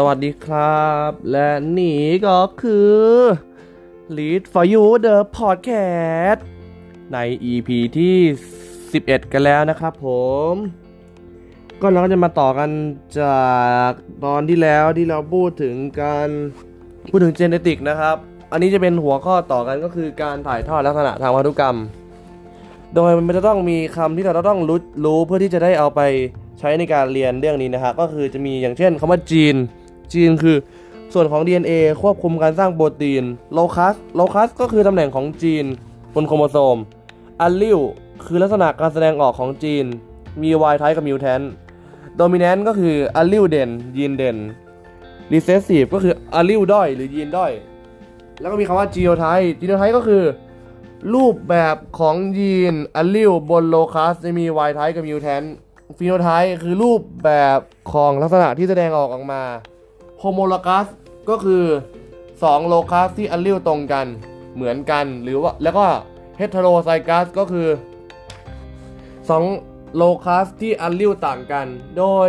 สวัสดีครับ และนี่ก็คือ Lead for You the Podcast ใน EP ที่ 11 กันแล้วนะครับผม ก็เราก็จะมาต่อกันจากตอนที่แล้วที่เราพูดถึงการพูดถึงเจเนติกนะครับ อันนี้จะเป็นหัวข้อต่อกันก็คือการถ่ายทอดลักษณะทางพันธุกรรม โดยมันจะต้องมีคำที่เราต้องรู้รู้เพื่อที่จะได้เอาไปใช้ในการเรียนเรื่องนี้นะครับก็คือจะมีอย่างเช่นคำว่า gene gene คือ ส่วนของ DNA ควบคุมการสร้างโปรตีนโลคัสโลคัสก็คือตำแหน่งของจีนบนโครโมโซมอัลลิวคือลักษณะการแสดงออกของจีน มี Y ไทป์กับมิวแทนโดมิ n น n t ก็คืออัลลิวเด่นยีนเด่นรีเซสซีฟก็คืออัลลิวด้อยหรือยีนด้อย แล้วก็มีคำว่าจีโนไทป์จีโนไทป์ก็คือ รูปแบบของยีนอัลลิวบนโลคัสจะมี Y ไทป์กับมิวแทนฟีโนไทป์คือรูปแบบของลักษณะที่แสดงออกออกมา homologous ก็คือ2 locus ที่อัลลิวตรงกันเหมือนกันหรือว่าแล้วก็ heterozygous ก็คือ 2 locus ที่อัลลิวต่างกัน โดย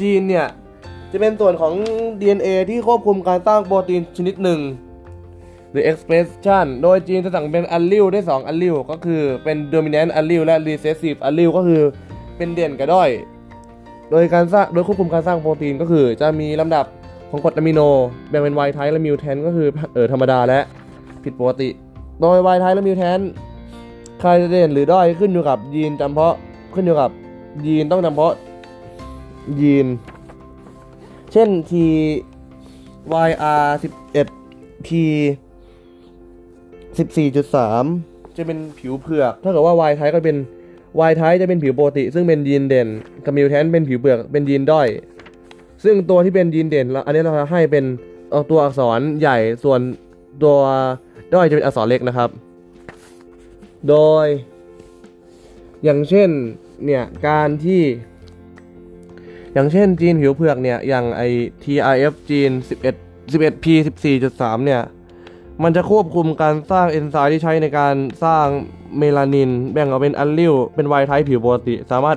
จีนเนี่ย จะเป็นส่วนของ DNA ที่ควบคุมการสร้างโปรตีนชนิดหนึ่งหรือ expression โดยจีนจะสั่งเป็นอัลลิวได้ 2 อัลลิวก็คือเป็น dominant อัลลิวและ recessive อัลลิวก็คือเป็นเด่นกับด้อย โดยการสร้างโดยควบคุมการสร้างโปรตีนก็คือจะมีลำดับของกรดอะมิโนแบ่งเป็น Y ไทป์และมิวแทนก็คือเออธรรมดาและผิดปกติ โดย Y ไทป์และมิวแทนใครจะเด่นหรือด้อยขึ้นอยู่กับยีนจำเพาะขึ้นอยู่กับยีนต้องจำเพาะยีน เช่น T YR 11 P 14.3 จะเป็นผิวเผือก ถ้าเกิดว่า Y ไทป์ก็เป็น Y ไทป์จะเป็นผิวปกติ ซึ่งเป็นยีนเด่นกับมิวแทนเป็นผิวเปลือกเป็นยีนด้อย ซึ่งตัวที่เป็นยีนเด่นอันนี้เราให้เป็นตัวอักษรใหญ่ส่วนตัวด้อยจะเป็นอักษรเล็กนะครับ โดย อย่างเช่นเนี่ยการที่อย่างเช่นจีนผิวเผือกเนี่ย อย่างไอ TRF จีน11 11P 14.3 เนี่ย มันจะควบคุมการสร้างเอนไซม์ที่ใช้ในการสร้างเมลานิน แบ่งออกเป็นอัลลิวเป็น wild type ผิวปกติ สามารถ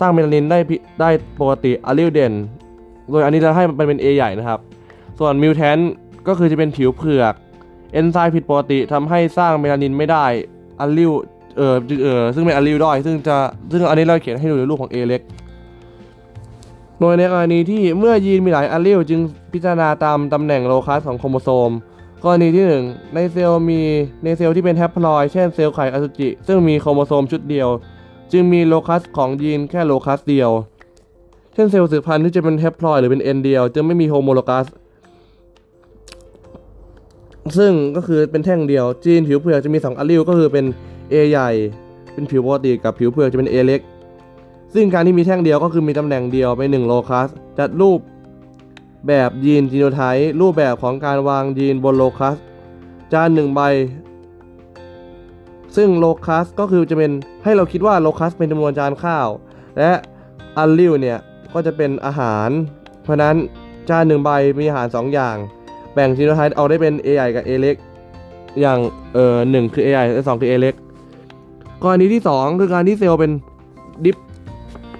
สร้างเมลานินได้ได้ปกติอัลลิวเด่น โดยอันนี้เราให้มันเป็น A ใหญ่นะครับ ส่วน mutant ก็คือจะเป็นผิวเผือก เอนไซม์ผิดปกติทำให้สร้างเมลานินไม่ได้อัลลิวเออเออซึ่งเป็นอัลลิวด้อยซึ่งจะซึ่งอันนี้เราเขียนให้ดูในรูปของ A เล็กโดยในกรณีที่เมื่อยีนมีหลายอัลลิวจึงพิจารณาตามตำแหน่ง locus ของโครโมโซม กรณีที่ 1 ในเซลล์มีในเซลล์ที่เป็น haploid เช่นเซลล์ไข่อสุจิ ซึ่งมีโครโมโซมชุดเดียว จึงมี locus ของยีนแค่ locus เดียว เช่นเซลล์สืบพันธุ์ที่จะเป็น haploid หรือเป็น n เดียว จึงไม่มี homologousซึ่งก็คือเป็นแท่งเดียว จีนผิวเผือกจะมี 2อัลลิวก็คือเป็น A ใหญ่ เป็นผิวปกติกับผิวเผือกจะเป็น A เล็ก ซึ่งการที่มีแท่งเดียวก็คือมีตำแหน่งเดียวไป1 locus จัดรูป แบบยีนจีโนไทป์รูปแบบของการวางยีนบน locus จานหนึ่งใบ ซึ่ง locus ก็คือจะเป็นให้เราคิดว่า locus เป็นจำนวนจานข้าว และอัลลิวเนี่ย ก็จะเป็นอาหาร เพราะนั้นจานหนึ่งใบมีอาหาร 2 อย่าง แบ่งจีโนไทป์เอาได้เป็น A ใหญ่กับ A เล็กอย่างเออหนึ่งคือ A ใหญ่และสองคือ A เล็กกรณีที่ 2 คือการที่เซลล์เป็นดิฟ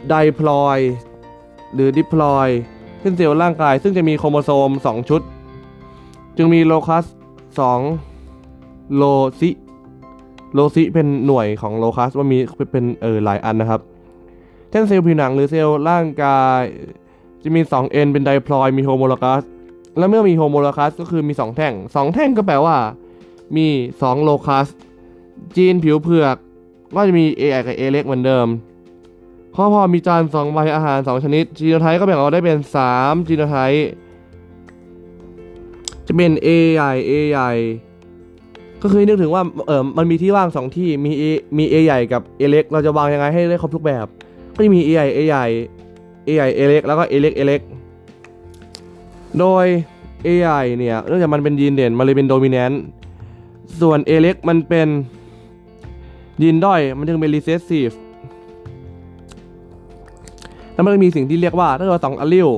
diploid หรือ diploid เช่นเซลล์ร่างกาย ซึ่งจะมีโครโมโซม 2 ชุด จึงมี locus 2 loci loci เป็นหน่วยของ locus ว่ามีเป็นเออหลายอันนะครับ เช่นเซลล์ผิวหนังหรือเซลล์ร่างกายจะมี 2 N เป็น diploid มี homologous และเมื่อมี homologous ก็คือมี 2 แท่ง 2 แท่งก็แปลว่า มี 2 locus gene ผิวเผือกก็จะมี A ใหญ่กับ A เล็กเหมือนเดิม พอพอมีจาน2ใบอาหาร2ชนิด จีโนไทป์ก็แบ่งออกได้เป็น3จีโนไทป์จะเป็น A ใหญ่ A ใหญ่ ก็คือนึกถึงว่าเออมันมีที่ว่าง2ที่มี A มี A ใหญ่กับ A เล็กเราจะวางยังไงให้ได้ครบทุกแบบ ก็จะมี A ใหญ่ A ใหญ่ A ใหญ่ A เล็กแล้วก็ A เล็ก A เล็กโดย A ใหญ่เนี่ยเนื่องจากมันเป็นยีนเด่นมันเลยเป็นโดมิเนนต์ส่วน A เล็กมันเป็นยีนด้อยมันจึงเป็น recessive แล้วมันมีสิ่งที่เรียกว่าถ้าเกิดสองอัลลิว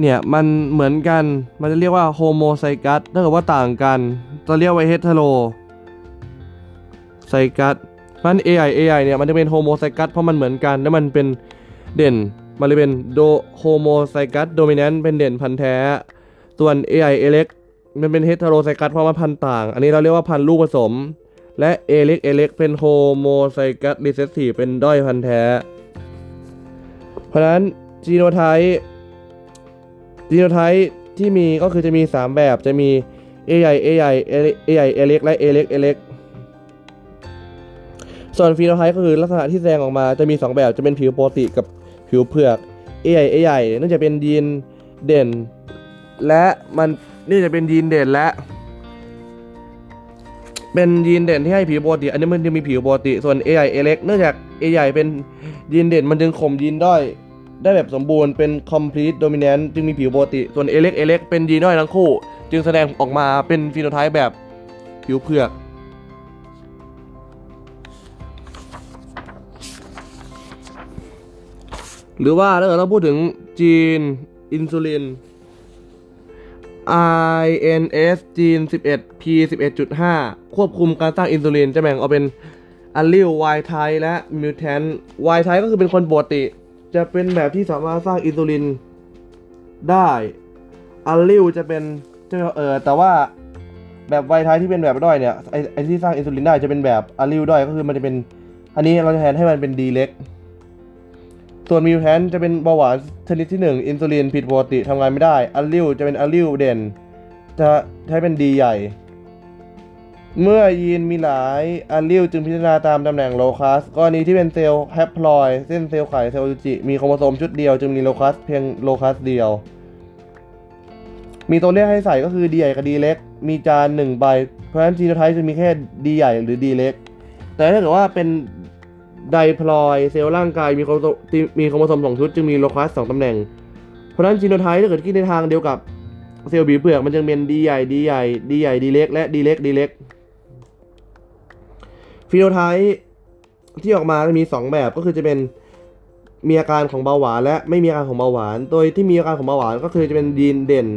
เนี่ยมันเหมือนกันมันจะเรียกว่าโฮโมไซกัสถ้าเกิดว่าต่างกันจะเรียกว่าเฮตโรไซกัสมัน AI AI เนี่ยมันจะเป็นโฮโมไซกัสเพราะมันเหมือนกัน แล้วมันเป็นเด่นมันเลยเป็นโดโฮโมไซกัสโดมิ n น n t เป็นเด่นพันธุ์แท้ ส่วน AI เอเล็กมันเป็นเฮตโรไซกัสเพราะมันพันธุ์ต่าง อันนี้เราเรียกว่าพันธุ์ลูกผสม และ A เล็ก A เล็กเป็น homozygous recessive เป็นด้อยพันธุ์แท้ เพราะฉะนั้นจีโนไทป์จีโนไทป์ที่มีก็คือจะมี 3 แบบจะมี A ใหญ่ A ใหญ่ A ใหญ่ A เล็กและ A เล็ก A เล็กส่วนฟีโนไทป์ก็คือลักษณะที่แสดงออกมาจะมี 2 แบบจะเป็นผิวปกติกับผิวเผือก A ใหญ่ A ใหญ่เนื่องจากเป็นยีนเด่น และมันนี่จะเป็นยีนเด่นและ เป็นยีนเด่นที่ให้ผิวปกติ อันนี้มันจะมีผิวปกติ ส่วน A ใหญ่ A เล็ก เนื่องจาก A ใหญ่เป็นยีนเด่นมันจึงข่มยีนด้อยได้แบบสมบูรณ์เป็น complete dominant จึงมีผิวปกติ ส่วน A เล็ก A เล็กเป็นยีนด้อยทั้งคู่ จึงแสดงออกมาเป็นฟีโนไทป์แบบผิวเผือกหรือว่าถ้าเกิดเราพูดถึงจีน อินซูลิน INS จีน 11 P 11.5 ควบคุมการสร้างอินซูลินจะแบ่งออกเป็นallele wild type และ mutant wild type ก็คือเป็นคนปกติ จะเป็นแบบที่สามารถสร้างอินซูลินได้อัลลิวจะเป็นจะเออแต่ว่าแบบ wild type ที่เป็นแบบด้อยเนี่ยไอไอที่สร้างอินซูลินได้จะเป็นแบบอัลลิวด้อยก็คือมันจะเป็น อันนี้เราจะแทนให้มันเป็น D เล็ก ส่วน mutant จะเป็นเบาหวานชนิดที่ 1 อินซูลินผิดปกติทำงานไม่ได้ อัลลิวจะเป็นอัลลิวเด่น จะใช้เป็น D ใหญ่ เมื่อยีนมีหลายอัลลิวจึงพิจารณาตามตำแหน่ง locus กรณีที่เป็นเซลล์ haploid เช่นเซลล์ไข่เซลล์อสุจิ มีโครโมโซมชุดเดียวจึงมี locus เพียง locus เดียว มีตัวเลือกให้ใส่ก็คือ D ใหญ่กับ D เล็ก มีจานหนึ่งใบ เพราะฉะนั้นจีโนไทป์จะมีแค่ D ใหญ่หรือ D เล็ก แต่ถ้าเกิดว่าเป็น diploid เซลล์ร่างกายมีโครโมโซมมีโครโมโซมสองชุดจึงมี locus สองตำแหน่ง เพราะฉะนั้นจีโนไทป์ถ้าเกิดคิดในทางเดียวกับเซลล์ผิวเผือกมันจึงเป็น D ใหญ่ D ใหญ่ D ใหญ่ D เล็กและ D เล็ก D เล็ก phenotype ที่ออกมาจะมี 2 แบบก็คือจะเป็นมีอาการของเบาหวานและไม่มีอาการของเบาหวาน โดยที่มีอาการของเบาหวานก็คือจะเป็นยีนเด่น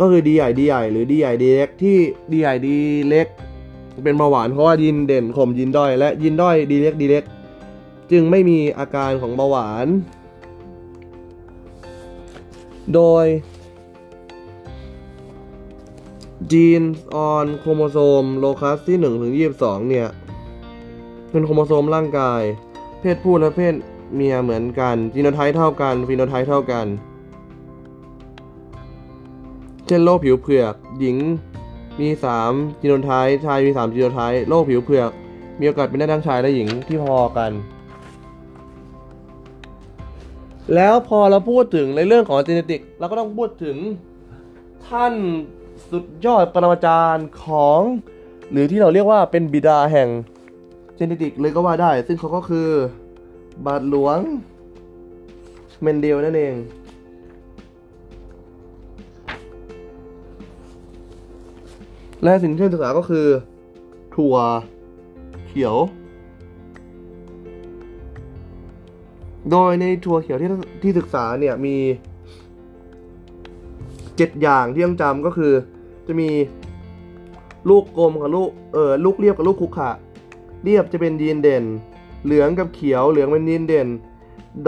ก็คือ D ใหญ่ D ใหญ่หรือ D ใหญ่ D เล็กที่ D ใหญ่ D เล็ก เป็นเบาหวานเพราะว่ายีนเด่นข่มยีนด้อย และยีนด้อย D เล็ก D เล็กจึงไม่มีอาการของเบาหวาน โดย gene on โครโมโซม locus ที่ 1 ถึง 22 เนี่ย เป็นโครโมโซมร่างกาย เพศผู้และเพศเมียเหมือนกัน จีโนไทป์เท่ากัน phenotype เท่ากัน เช่นโรคผิวเผือก หญิง มี3จีโนไทป์ชายมี3จีโนไทป์โรคผิวเผือก มีโอกาสเป็นได้ทั้งชายและหญิงที่พอกัน แล้วพอเราพูดถึงในเรื่องของจีเนติกเราก็ต้องพูดถึงท่านสุดยอดปรมาจารย์ของ หรือที่เราเรียกว่าเป็นบิดาแห่งจเนติกเลยก็ว่าได้ ซึ่งเขาก็คือบาทหลวง เมนเดลนั่นเอง และสิ่งที่ศึกษาก็คือ ถั่วเขียว โดยในถั่วเขียวที่ที่ศึกษาเนี่ยมีเจ็ดอย่างที่ต้องจำก็คือจะมีลูกกลมกับลูกเออลูกเรียบกับลูกคุกขะเรียบจะเป็นยีนเด่น เหลืองกับเขียวเหลืองเป็นยีนเด่น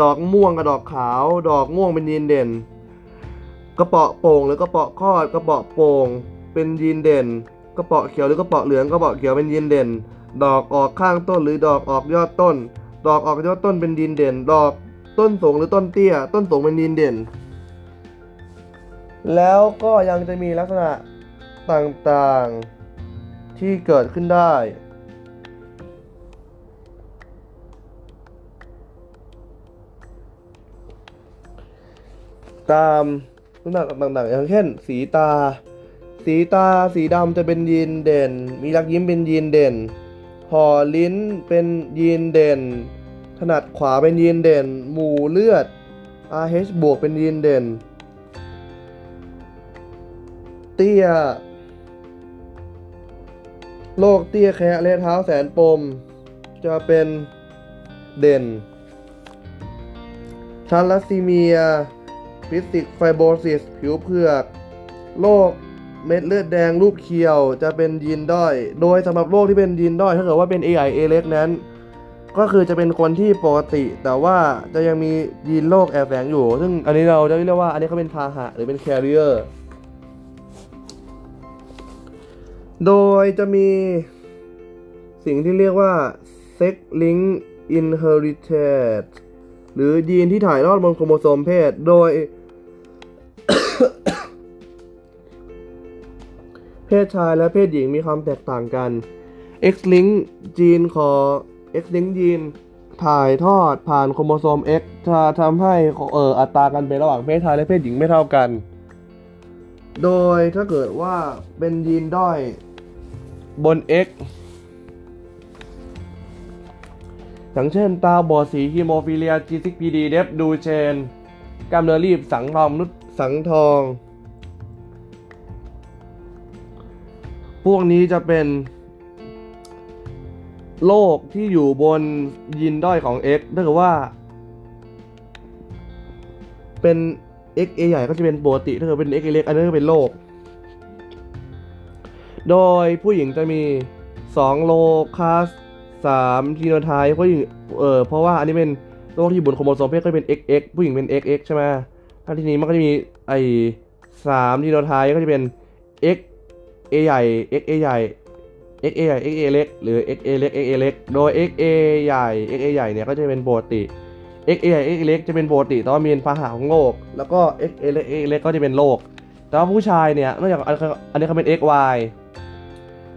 ดอกม่วงกับดอกขาว ดอกม่วงเป็นยีนเด่น กระเปาะโป่งหรือกระเปาะคอดกระเปาะโป่ง เป็นยีนเด่น กระเปาะเขียวหรือกระเปาะเหลืองกระเปาะเขียวเป็นยีนเด่น ดอกออกข้างต้นหรือดอกออกยอดต้น ดอกออกยอดต้นเป็นยีนเด่น ดอกต้นสูงหรือต้นเตี้ย ต้นสูงเป็นยีนเด่น แล้วก็ยังจะมีลักษณะต่างๆที่เกิดขึ้นได้ตามลักษณะต่างๆอย่างเช่น สีตา สีตาสีดำจะเป็นยีนเด่น มีรักยิ้มเป็นยีนเด่น ห่อลิ้นเป็นยีนเด่น ถนัดขวาเป็นยีนเด่น หมู่เลือด RH บวกเป็นยีนเด่น เตี้ย โรคเตี้ยแคะและเท้าแสนปม จะเป็นเด่นทาลัสซีเมีย cystic fibrosis ผิวเผือก โรค เม็ดเลือดแดงรูปเคียวจะเป็นยีนด้อย โดยสำหรับโรคที่เป็นยีนด้อย ถ้าเกิดว่าเป็น AI A เล็กนั้น ก็คือจะเป็นคนที่ปกติ แต่ว่าจะยังมียีนโรคแอบแฝงอยู่ ซึ่งอันนี้เราจะเรียกว่าอันนี้เขาเป็นพาหะหรือเป็น carrier โดยจะมีสิ่งที่เรียกว่า sex link inherited หรือยีนที่ถ่ายทอดบนโครโมโซมเพศ โดย เพศชายและเพศหญิงมีความแตกต่างกัน X-link จีนของ X-link ยีนถ่ายทอดผ่านโครโมโซม X จะทำให้เอ่ออัตราการเป็นระหว่างเพศชายและเพศหญิงไม่เท่ากัน โดยถ้าเกิดว่าเป็นยีนด้อยบน X อย่างเช่นตาบอดสีฮีโมฟิเลีย G6PD เดฟดูเชนกล้ามเนื้อรีบสังทองนุษสังทอง พวกนี้จะเป็นโรคที่อยู่บนยีนด้อยของ X ถ้าเกิดว่า เป็น X A ใหญ่ก็จะเป็นปกติถ้าเกิดเป็น X A เล็กอันนี้ก็เป็นโรคโดยผู้หญิงจะมี 2 โลคัส3จีโนไทป์ผู้หญิงเออเพราะว่าอันนี้เป็นโรคที่บนโครโมโซมเพศก็เป็น XX ผู้หญิงเป็น XX ใช่ไหมถ้าทีนี้มันก็จะมีไอ้3จีโนไทป์ก็จะเป็น X A ใหญ่ X A ใหญ่ X A ใหญ่ X A เล็ก หรือ X A เล็ก X A เล็ก โดย X A ใหญ่ X A ใหญ่เนี่ยก็จะเป็นปกติ X A ใหญ่ X A เล็กจะเป็นปกติแต่ว่ามีนพาหะของโรคแล้วก็ X A เล็ก X A เล็กก็จะเป็นโรคแต่ว่าผู้ชายเนี่ยนอกจากอันอันนี้เขาเป็น X Y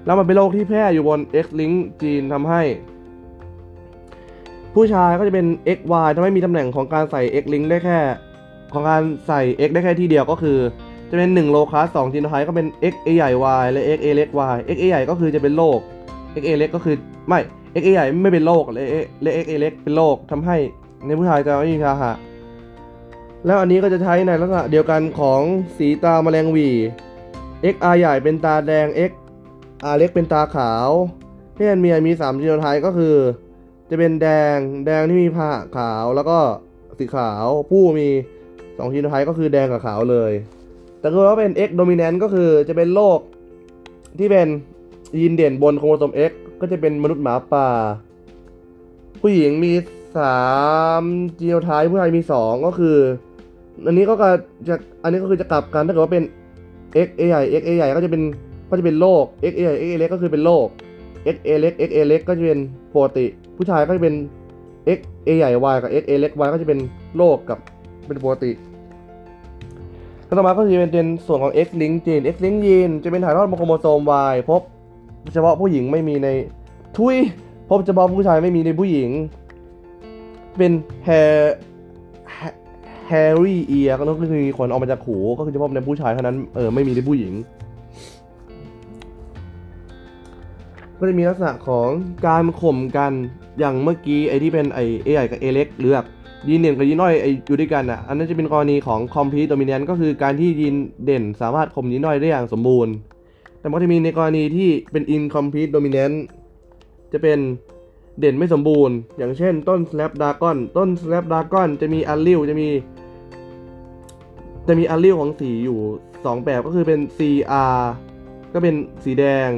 แล้วมันเป็นโรคที่แพร่อยู่บน X link จีนทำให้ ผู้ชายก็จะเป็น XY ทำให้มีตำแหน่งของการใส่ X link ได้แค่ ของการใส่ X ได้แค่ที่เดียวก็คือ จะเป็น 1 โลคัส2จีโนไทป์ก็เป็น X A ใหญ่ Y และ X A เล็ก Y X A ใหญ่ก็คือจะเป็นโรค X A เล็กก็คือไม่ X A ใหญ่ไม่เป็นโรคและ X A เล็กเป็นโรคทำให้ในผู้ชายจะไม่มีพาหะแล้วอันนี้ก็จะใช้ในลักษณะเดียวกันของสีตาแมลงวี XR ใหญ่เป็นตาแดง X R เล็กเป็นตาขาวเพศเมียมี3จีโนไทป์ก็คือ จะเป็นแดงแดงที่มีผ้าขาวแล้วก็สีขาวผู้มี2จีโนไทป์ก็คือแดงกับขาวเลย แต่คือว่าเป็น X dominant ก็คือจะเป็นโรคที่เป็นยีนเด่นบนโครโมโซม X ก็จะเป็นมนุษย์หมาป่า ผู้หญิงมี3จีโนไทป์ผู้ชายมี2ก็คือ อันนี้ก็จะอันนี้ก็คือจะกลับกันถ้าเกิดว่าเป็น X A ใหญ่ X A ใหญ่ก็จะเป็นก็จะเป็นโรค X A ใหญ่ X A เล็กก็คือเป็นโรค X A เล็ก X A เล็กก็จะเป็นปกติ ผู้ชายก็จะเป็น X A ใหญ่ Y กับ X A เล็ก Y ก็จะเป็นโรคกับเป็นปกติ แล้วต่อมาก็จะเป็นเป็นส่วนของ X link จีน X link ยีนจะเป็นถ่ายทอดโครโมโซม Y พบเฉพาะผู้หญิงไม่มีในทุยพบเฉพาะผู้ชายไม่มีในผู้หญิง เป็น hair hairy ear ก็คือมีขนออกมาจากหูก็คือเฉพาะในผู้ชายเท่านั้นเออไม่มีในผู้หญิง ก็จะมีลักษณะของการข่มกันอย่างเมื่อกี้ไอ้ที่เป็นไอ้เอใหญ่กับเอเล็กหรือแบบ ยีนเด่นกับยีนน้อยอยู่ด้วยกันอะอันนั้นจะเป็นกรณีของ complete dominant ก็คือการที่ยีนเด่นสามารถข่มยีนน้อยได้อย่างสมบูรณ์ แต่มันก็จะมีในกรณีที่เป็น incomplete dominant จะเป็นเด่นไม่สมบูรณ์ อย่างเช่นต้น slap dragon ต้น slap dragon จะมีอัลลิวจะมี จะมีอัลลิวของสีอยู่ 2 แบบก็คือเป็น CR ก็เป็นสีแดง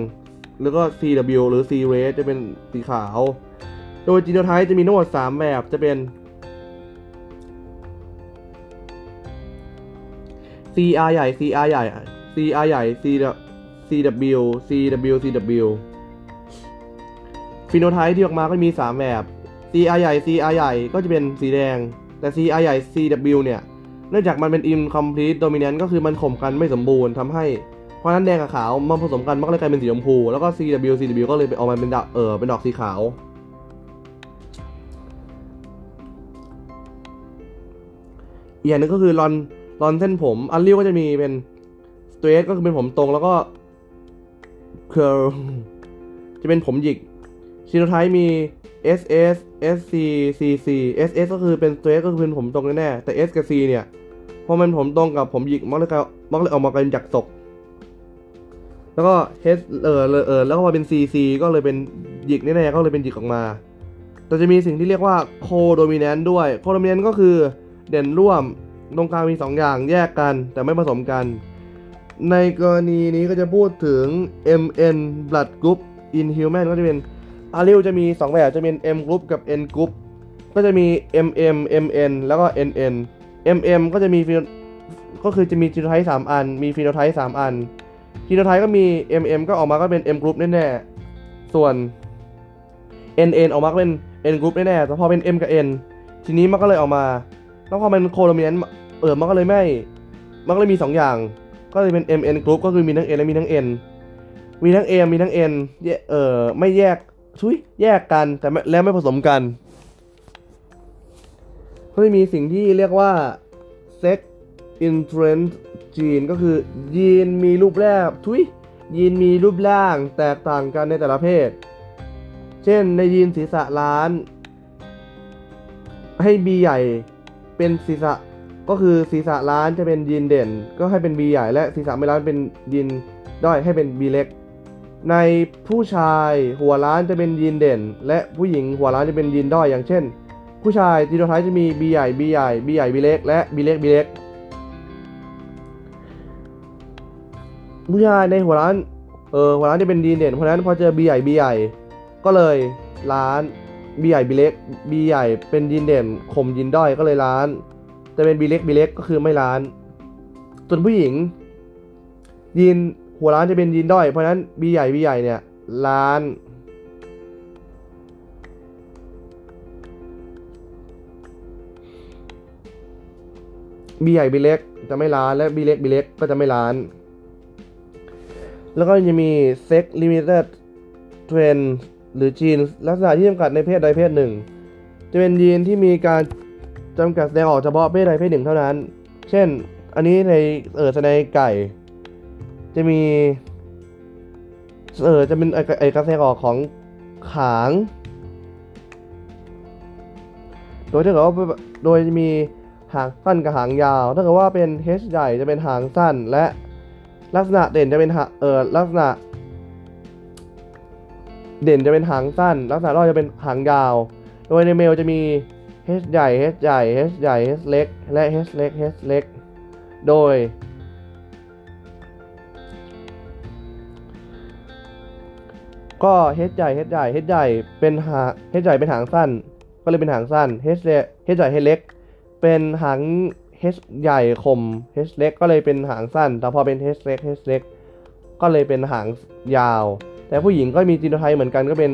แล้วก็ CW หรือ C red จะเป็นสีขาว โดยจีโนไทป์จะมีทั้งหมด3แบบจะเป็น CR ใหญ่ CR ใหญ่ CR ใหญ่ CW CW CW ฟิโนไทป์ที่ออกมาก็มี 3 แบบ CR ใหญ่ CR ใหญ่ก็จะเป็นสีแดง แต่ CR ใหญ่ CW เนี่ย เนื่องจากมันเป็น incomplete dominant ก็คือมันข่มกันไม่สมบูรณ์ทำให้ เพราะฉะนั้นแดงกับขาวมาผสมกันมันก็เลยกลายเป็นสีชมพู แล้วก็ CW CW ก็เลยออกมาเป็นดอกเออเป็นดอกสีขาวอีกอย่างนึงก็คือลอน ลอนเส้นผม อันเรียวก็จะมีเป็น straight ก็คือเป็นผมตรงแล้วก็ curl จะเป็นผมหยิกจีโนไทป์มี SS SC CC SS ก็คือเป็น straight ก็คือเป็นผมตรงแน่ๆแต่ S กับ C เนี่ยพอมันผมตรงกับผมหยิกมันเลยกลายมันเลยออกมาเป็นจากศกแล้วก็ H เออเออแล้วก็มาเป็น CC ก็เลยเป็นหยิกแน่ๆก็เลยเป็นหยิกออกมา แต่จะมีสิ่งที่เรียกว่า co-dominant ด้วย co-dominant ก็คือเด่นร่วม ตรงกลางมี 2 อย่างแยกกันแต่ไม่ผสมกัน ในกรณีนี้ก็จะพูดถึง MN blood group in human ก็จะเป็นอาริวจะมี 2 แบบจะเป็น M group กับ N group ก็จะมี MM MN แล้วก็ NN MM ก็จะมีก็คือจะมีจีโนไทป์3อัน มีฟีโนไทป์3อันจีโนไทป์ก็มี MM ก็ออกมาก็เป็น M group แน่ๆ ส่วน NN ออกมาก็เป็น N group แน่ๆแต่พอเป็น M กับ N ทีนี้มันก็เลยออกมา แล้วพอมันโคโลมิเนนเออมันก็เลยไม่ มันก็เลยมี 2 อย่าง ก็เลยเป็น MN group ก็คือมีทั้ง N และมีทั้ง N มีทั้ง M มีทั้ง N เออไม่แยกชุยแยกกันแต่แล้วไม่ผสมกันก็จะมีสิ่งที่เรียกว่า sex influence gene ก็คือยีนมีรูปแร่างทุยยีนมีรูปร่างแตกต่างกันในแต่ละเพศ เช่นในยีนศีรษะล้าน ให้ B ใหญ่ เป็นศีรษะก็คือศีรษะล้านจะเป็นยีนเด่น ก็ให้เป็น B ใหญ่และศีรษะไม่ล้านเป็นยีนด้อยให้เป็น B เล็ก ในผู้ชายหัวล้านจะเป็นยีนเด่น และผู้หญิงหัวล้านจะเป็นยีนด้อยอย่างเช่น ผู้ชายจีโนไทป์จะมี B ใหญ่ B ใหญ่ B ใหญ่ B เล็กและ B เล็ก B เล็กผู้ชายในหัวล้านเออหัวล้านจะเป็นยีนเด่นเพราะนั้นพอเจอ B ใหญ่ B ใหญ่ ก็เลยล้าน B ใหญ่ B เล็ก B ใหญ่เป็นยีนเด่นข่มยีนด้อยก็เลยล้าน แต่เป็น B เล็ก B เล็กก็คือไม่ล้าน ส่วนผู้หญิงยีนหัวล้านจะเป็นยีนด้อย เพราะฉะนั้น B ใหญ่ B ใหญ่เนี่ยล้าน B ใหญ่ B เล็กจะไม่ล้านและ B เล็ก B เล็กก็จะไม่ล้าน แล้วก็จะมี sex limited trend หรือจีนลักษณะที่จำกัดในเพศใดเพศหนึ่ง จะเป็นยีนที่มีการจำกัดแสดงออกเฉพาะเพศใดเพศหนึ่งเท่านั้น เช่น อันนี้ในเออในไก่ จะมีเออจะเป็นไอการแสดงออกของขาง โดยถ้าเกิดว่าโดยจะมีหางสั้นกับหางยาว ถ้าเกิดว่าเป็น H ใหญ่จะเป็นหางสั้นและลักษณะเด่นจะเป็นเออลักษณะ เด่นจะเป็นหางสั้น ลักษณะรอดจะเป็นหางยาว โดยในเมลจะมี H ใหญ่ H ใหญ่ H ใหญ่ H เล็ก และ H เล็ก H เล็ก โดย ก็ H ใหญ่ H ใหญ่ H ใหญ่ เป็นหาง H ใหญ่เป็นหางสั้น ก็เลยเป็นหางสั้น H เล็ก H ใหญ่ H เล็ก เป็นหาง H ใหญ่คม H เล็ก ก็เลยเป็นหางสั้น แต่พอเป็น H เล็ก H เล็ก ก็เลยเป็นหางยาว แต่ผู้หญิงก็มีจีโนไทป์เหมือนกันก็เป็น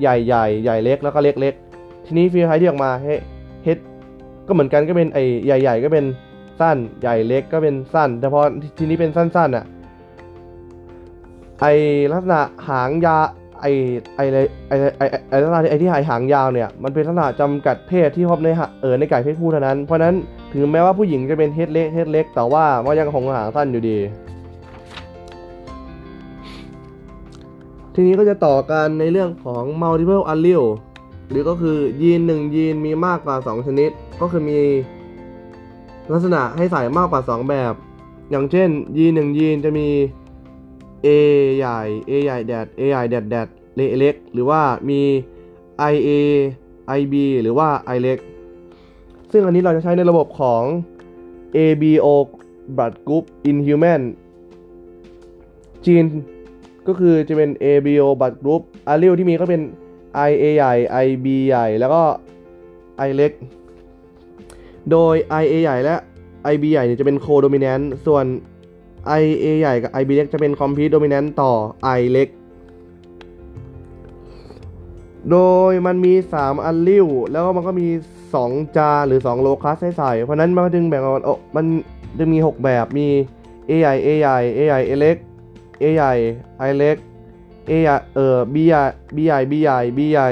ใหญ่ใหญ่ใหญ่เล็กแล้วก็เล็กเล็กทีนี้ฟีโนไทป์ที่ออกมาเฮดก็เหมือนกันก็เป็นไอใหญ่ใหญ่ก็เป็นสั้นใหญ่เล็กก็เป็นสั้น แต่พอทีนี้เป็นสั้นๆอะไอลักษณะหางยาไอไอไอไอไอลักษณะไอที่หายหางยาวเนี่ยมันเป็นลักษณะจำกัดเพศที่พบในเออในไก่เพศผู้เท่านั้นเพราะนั้นถึงแม้ว่าผู้หญิงจะเป็นเฮดเล็กเฮดเล็กแต่ว่าก็ยังคงหางสั้นอยู่ดี ทีนี้ก็จะต่อกันในเรื่องของ multiple allele หรือก็คือยีนหนึ่งยีนมีมากกว่า 2 ชนิด ก็คือมีลักษณะให้ใส่มากกว่า 2 แบบ อย่างเช่น ยีนหนึ่งยีนจะมี A ใหญ่ A ใหญ่แดด A ใหญ่แดดแดดเล็ก หรือว่ามี IA IB หรือว่า I เล็ก ซึ่งอันนี้เราจะใช้ในระบบของ ABO blood group in human จีน ก็คือจะเป็น ABO blood group อาลิลที่มีก็เป็น IA ใหญ่ IB ใหญ่ แล้วก็ I เล็ก โดย IA ใหญ่และ IB ใหญ่เนี่ยจะเป็น co-dominant ส่วน IA ใหญ่กับ IB เล็กจะเป็น complete dominant ต่อ I เล็ก โดยมันมี 3 อัลลิวแล้วก็มันก็มี 2 จาหรือ 2 โลคัสให้ใส่ เพราะนั้นมันจึงแบ่งออกมันจะมี 6 แบบมี A ใหญ่ A ใหญ่ A ใหญ่ A เล็ก A ใหญ่ I เล็ก A ใหญ่เออ B ใหญ่ B ใหญ่ B ใหญ่ B ใหญ่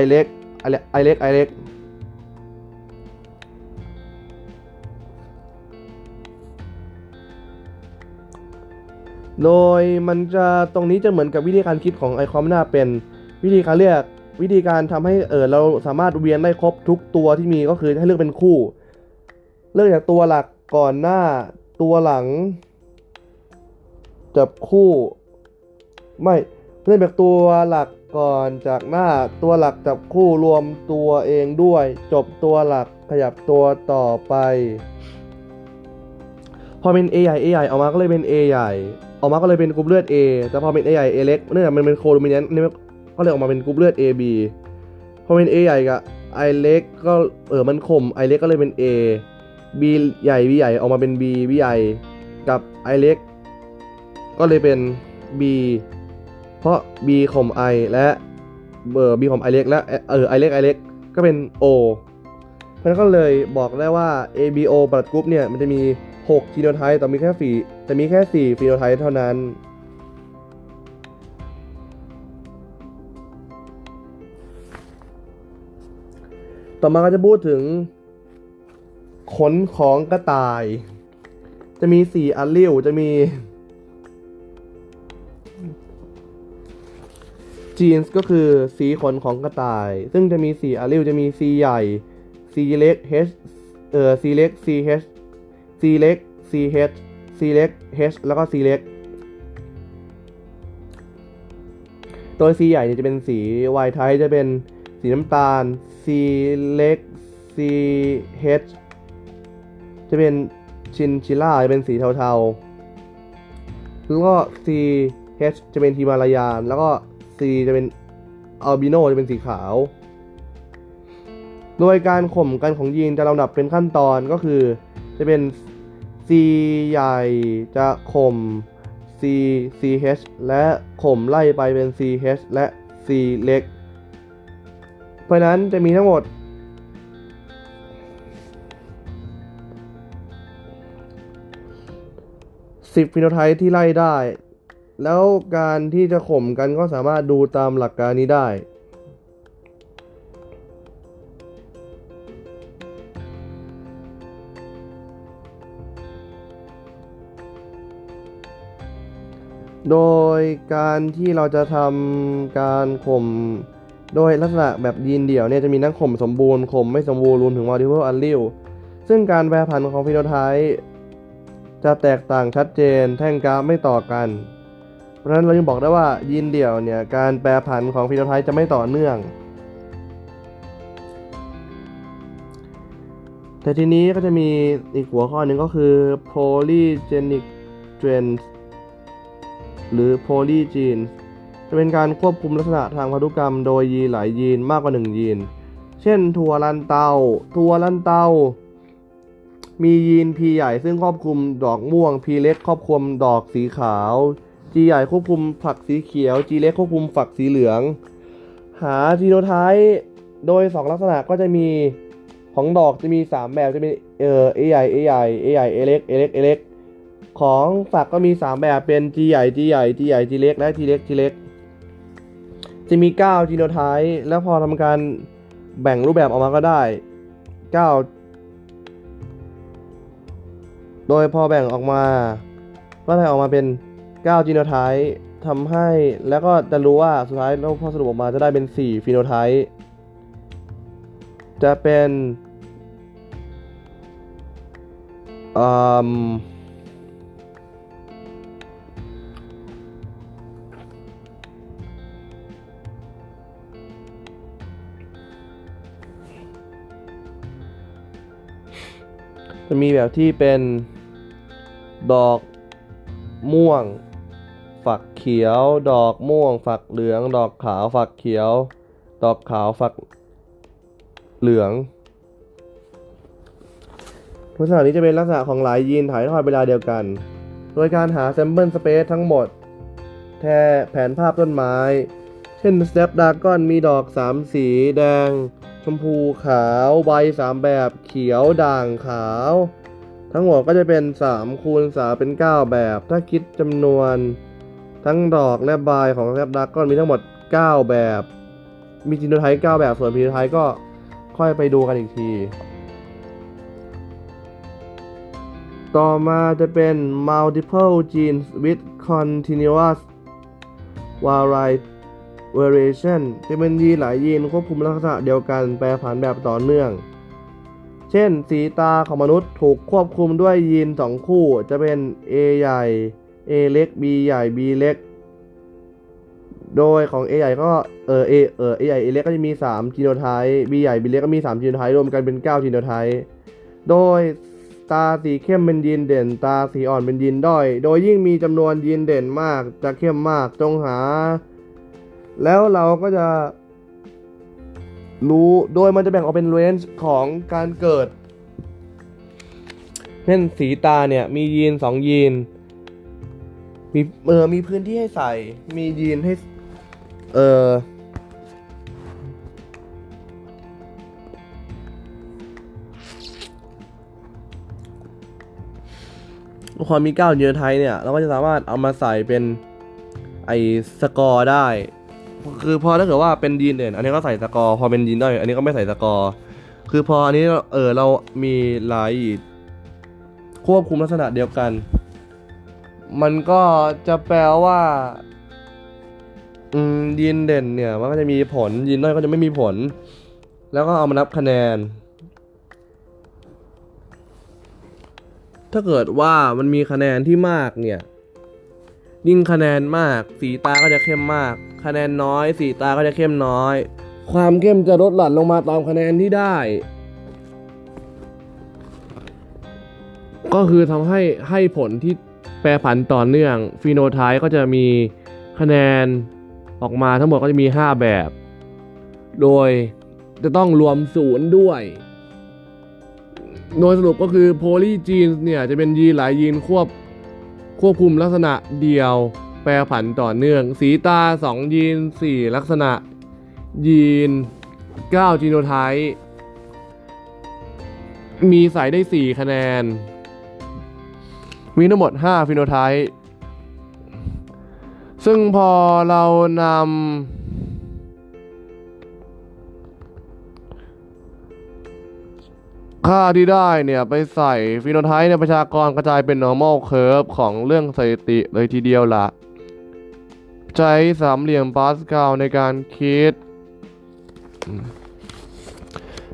I เล็ก I เล็ก I เล็ก I เล็กโดยมันจะตรงนี้จะเหมือนกับวิธีการคิดของไอคอมหน้าเป็นวิธีการเรียกวิธีการทำให้เออเราสามารถเวียนได้ครบทุกตัวที่มีก็คือให้เลือกเป็นคู่ เลือกจากตัวหลักก่อนหน้าตัวหลัง จับคู่ ไม่เล่นแบบตัวหลักก่อนจากหน้าตัวหลักจับคู่รวมตัวเองด้วย จบตัวหลักขยับตัวต่อไป พอเป็น A ใหญ่ A ใหญ่ออกมาก็เลยเป็น A ใหญ่ออกมาก็เลยเป็นกรุ๊ปเลือด A แต่พอเป็น A ใหญ่ A เล็กเนื่องจากมันเป็นโคโดมิเนนต์นี่ก็เลยออกมาเป็นกรุ๊ปเลือด AB พอเป็น A ใหญ่กับ I เล็กก็เออมันข่ม I เล็กก็เลยเป็น A B ใหญ่ B ใหญ่ออกมาเป็น B B ใหญ่กับ I เล็ก ก็เลยเป็น B เพราะ B ข่ม I และเบอร์ B ข่ม I เล็กและเออ I เล็ก I เล็กก็เป็น O เพราะนั้นก็เลยบอกได้ว่า ABO บลัดกรุ๊ปเนี่ยมันจะมี 6จีโนไทป์แต่มีแค่ฟีแต่มีแค่ 4ฟีโนไทป์เท่านั้นต่อมาก็จะพูดถึง ขนของกระต่าย จะมี 4 อัลลิวจะมี จีนส์ก็คือสีขนของกระต่าย ซึ่งจะมี4อัลลิวจะมี C ใหญ่ C เล็ก H เอ่อ C เล็ก C H C เล็ก C H C เล็ก H แล้วก็ C เล็ก โดย C ใหญ่เนี่ยจะเป็นสี Y ไทจะเป็นสีน้ำตาล C เล็ก C H จะเป็นชินชิล่าจะเป็นสีเทาๆ แล้วก็ C H จะเป็นฮิมาลายาน แล้วก็ C จะเป็นอัลบิโนจะเป็นสีขาว โดยการข่มกันของยีนจะลำดับเป็นขั้นตอนก็คือ จะเป็น C ใหญ่จะข่ม C CH และข่มไล่ไปเป็น CH และ C เล็ก เพราะนั้นจะมีทั้งหมด 10ฟิโนไทป์ที่ไล่ได้ แล้วการที่จะข่มกันก็สามารถดูตามหลักการนี้ได้ โดยการที่เราจะทำการข่มโดยลักษณะแบบยีนเดี่ยวเนี่ยจะมีทั้งข่มสมบูรณ์ข่มไม่สมบูรณ์รวมถึง multiple allele ซึ่งการแปรผันของฟิโนไทป์จะแตกต่างชัดเจนแท่งกราฟไม่ต่อกัน เพราะฉะนั้นเราจึงบอกได้ว่ายีนเดี่ยวเนี่ยการแปรผันของฟิโนไทป์จะไม่ต่อเนื่อง แต่ทีนี้ก็จะมีอีกหัวข้อหนึ่งก็คือ polygenic trends หรือ polygenes จะเป็นการควบคุมลักษณะทางพันธุกรรมโดยยีนหลายยีนมากกว่า 1 ยีน เช่นถั่วลันเตาถั่วลันเตามียีน P ใหญ่ซึ่งครอบคลุมดอกม่วง P เล็กครอบคลุมดอกสีขาว G ใหญ่ควบคุมฝักสีเขียว G เล็กควบคุมฝักสีเหลือง หาจีโนไทป์โดย 2 ลักษณะก็จะมีของดอกจะมี 3 แบบจะมีเออ A ใหญ่ A ใหญ่ A ใหญ่ A เล็ก A เล็ก A เล็กของฝักก็มี 3 แบบเป็น G ใหญ่ G ใหญ่ G ใหญ่ G เล็กและ G เล็ก G เล็กจะมี 9 จีโนไทป์แล้วพอทำการแบ่งรูปแบบออกมาก็ได้ 9 โดยพอแบ่งออกมา ก็ได้ออกมาเป็น 9จีโนไทป์ทำให้แล้วก็จะรู้ว่าสุดท้ายแล้วพอสรุปออกมาจะได้เป็น 4 ฟีโนไทป์จะเป็นอืมจะมีแบบที่เป็นดอกม่วง ฝักเขียว ดอกม่วง ฝักเหลือง ดอกขาว ฝักเขียว ดอกขาว ฝักเหลือง ลักษณะนี้จะเป็นลักษณะของหลายยีนถ่ายทอดเวลาเดียวกัน โดยการหา sample space ทั้งหมด แทแผนภาพต้นไม้ เช่น step dragon มีดอก 3 สี แดง ชมพูขาว ใบ 3 แบบ เขียว ด่างขาวทั้งหมดก็จะเป็น3คูณ3เป็น 9 แบบ ถ้าคิดจำนวน ทั้งดอกและใบของ step dragon มีทั้งหมด 9 แบบ มีจินโนไทป์9แบบ ส่วนพีโนไทป์ก็ค่อยไปดูกันอีกที ต่อมาจะเป็น multiple genes with continuous variety variation จะเป็นยีนหลายยีนควบคุมลักษณะเดียวกันแปรผันแบบต่อเนื่อง เช่น สีตาของมนุษย์ถูกควบคุมด้วยยีน 2 คู่จะเป็น A ใหญ่ A เล็ก B ใหญ่ B เล็ก โดยของ A ใหญ่ก็เออ A เออ A ใหญ่ A เล็กก็จะมี3จีโนไทป์ B ใหญ่ B เล็กก็มี3จีโนไทป์รวมกันเป็น9จีโนไทป์โดยตาสีเข้มเป็นยีนเด่น ตาสีอ่อนเป็นยีนด้อย โดยยิ่งมีจำนวนยีนเด่นมาก จะเข้มมากจงหา แล้วเราก็จะรู้ โดยมันจะแบ่งออกเป็นเรนจ์ของการเกิด เช่นสีตาเนี่ย มียีนสองยีน มีเออมีพื้นที่ให้ใส่ มียีนให้ เออพอมีเก้าวเยอไทยเนี่ย เราก็จะสามารถเอามาใส่เป็นไอสกอร์ได้ คือพอถ้าเกิดว่าเป็นยีนเด่นอันนี้ก็ใส่สกอร์ พอเป็นยีนด้อยอันนี้ก็ไม่ใส่สกอร์ คือพออันนี้เออเรามีหลายควบคุมลักษณะเดียวกัน มันก็จะแปลว่าอืมยีนเด่นเนี่ย มันก็จะมีผลยีนด้อยก็จะไม่มีผล แล้วก็เอามานับคะแนน ถ้าเกิดว่ามันมีคะแนนที่มากเนี่ย ยิ่งคะแนนมาก สีตาก็จะเข้มมาก คะแนนน้อย สีตาก็จะเข้มน้อย ความเข้มจะลดหลั่นลงมาตามคะแนนที่ได้ ก็คือทำให้ให้ผลที่ ปรผันต่อเนื่องฟีโนไทป์ก็จะมีคะแนนออกมาทั้งหมดก็จะมี 5 แบบ โดยจะต้องรวมศูนย์ด้วย โดยสรุปก็คือโพลีจีนเนี่ยจะเป็นยีนหลายยีนควบควบคุมลักษณะเดียว แปรผันต่อเนื่อง สีตา 2 ยีน 4 ลักษณะ ยีน 9 จีโนไทป์มีใส่ได้ 4 คะแนน มีทั้งหมด 5 ฟิโนไทป์ซึ่งพอเรานำค่าที่ได้เนี่ย ไปใส่ฟีโนไทป์ในประชากรกระจายเป็น normal curve ของเรื่องสถิติเลยทีเดียวละใช้สามเหลี่ยมปาสคาลในการคิด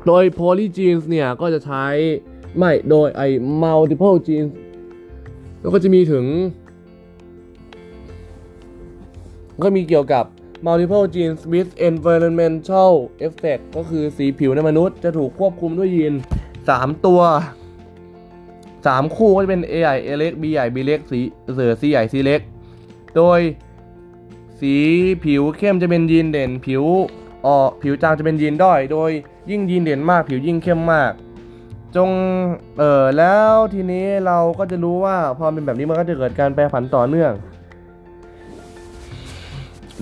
โดย polygenes เนี่ย ก็จะใช้ ไม่ โดยไอ้ multiple genes แล้วก็จะมีถึง ก็มีเกี่ยวกับ multiple genes with environmental effect ก็คือสีผิวในมนุษย์จะถูกควบคุมด้วยยีน 3 ตัว 3 คู่ก็จะเป็น A ใหญ่ A เล็ก B ใหญ่ B เล็กสีเสือ C ใหญ่ C เล็ก โดยสีผิวเข้มจะเป็นยีนเด่น ผิวอ่อผิวจางจะเป็นยีนด้อย โดยยิ่งยีนเด่นมากผิวยิ่งเข้มมาก จงเออแล้วทีนี้เราก็จะรู้ว่าพอเป็นแบบนี้มันก็จะเกิดการแปรผันต่อเนื่อง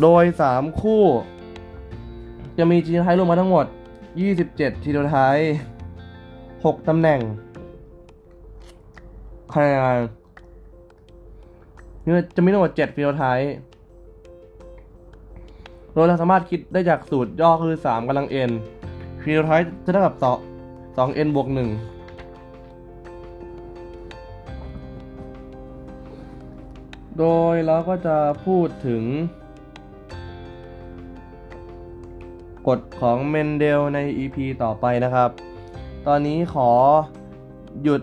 โดย 3 คู่ จะมีจีโนไทป์รวมาทั้งหมด 27จีโนไทป์6ตำแหน่งคะแนนนี่จะมีทั้งหมด7ฟีโนไทป์โดยเราสามารถคิดได้จากสูตรย่อคือ 3กำลัง n ฟีโนไทป์จะเท่ากับ2 2 n บวก1โดยเราก็จะพูดถึง กฎของเมนเดลใน EP ต่อไปนะครับ ตอนนี้ขอหยุด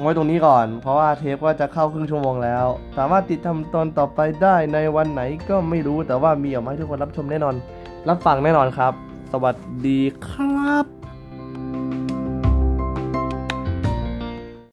ไว้ตรงนี้ก่อน เพราะว่าเทปก็จะเข้าครึ่งชั่วโมงแล้ว สามารถติดตามตอนต่อไปได้ในวันไหนก็ไม่รู้แต่ว่ามีออกมาให้ทุกคนรับชมแน่นอน รับฟังแน่นอนครับ สวัสดีครับ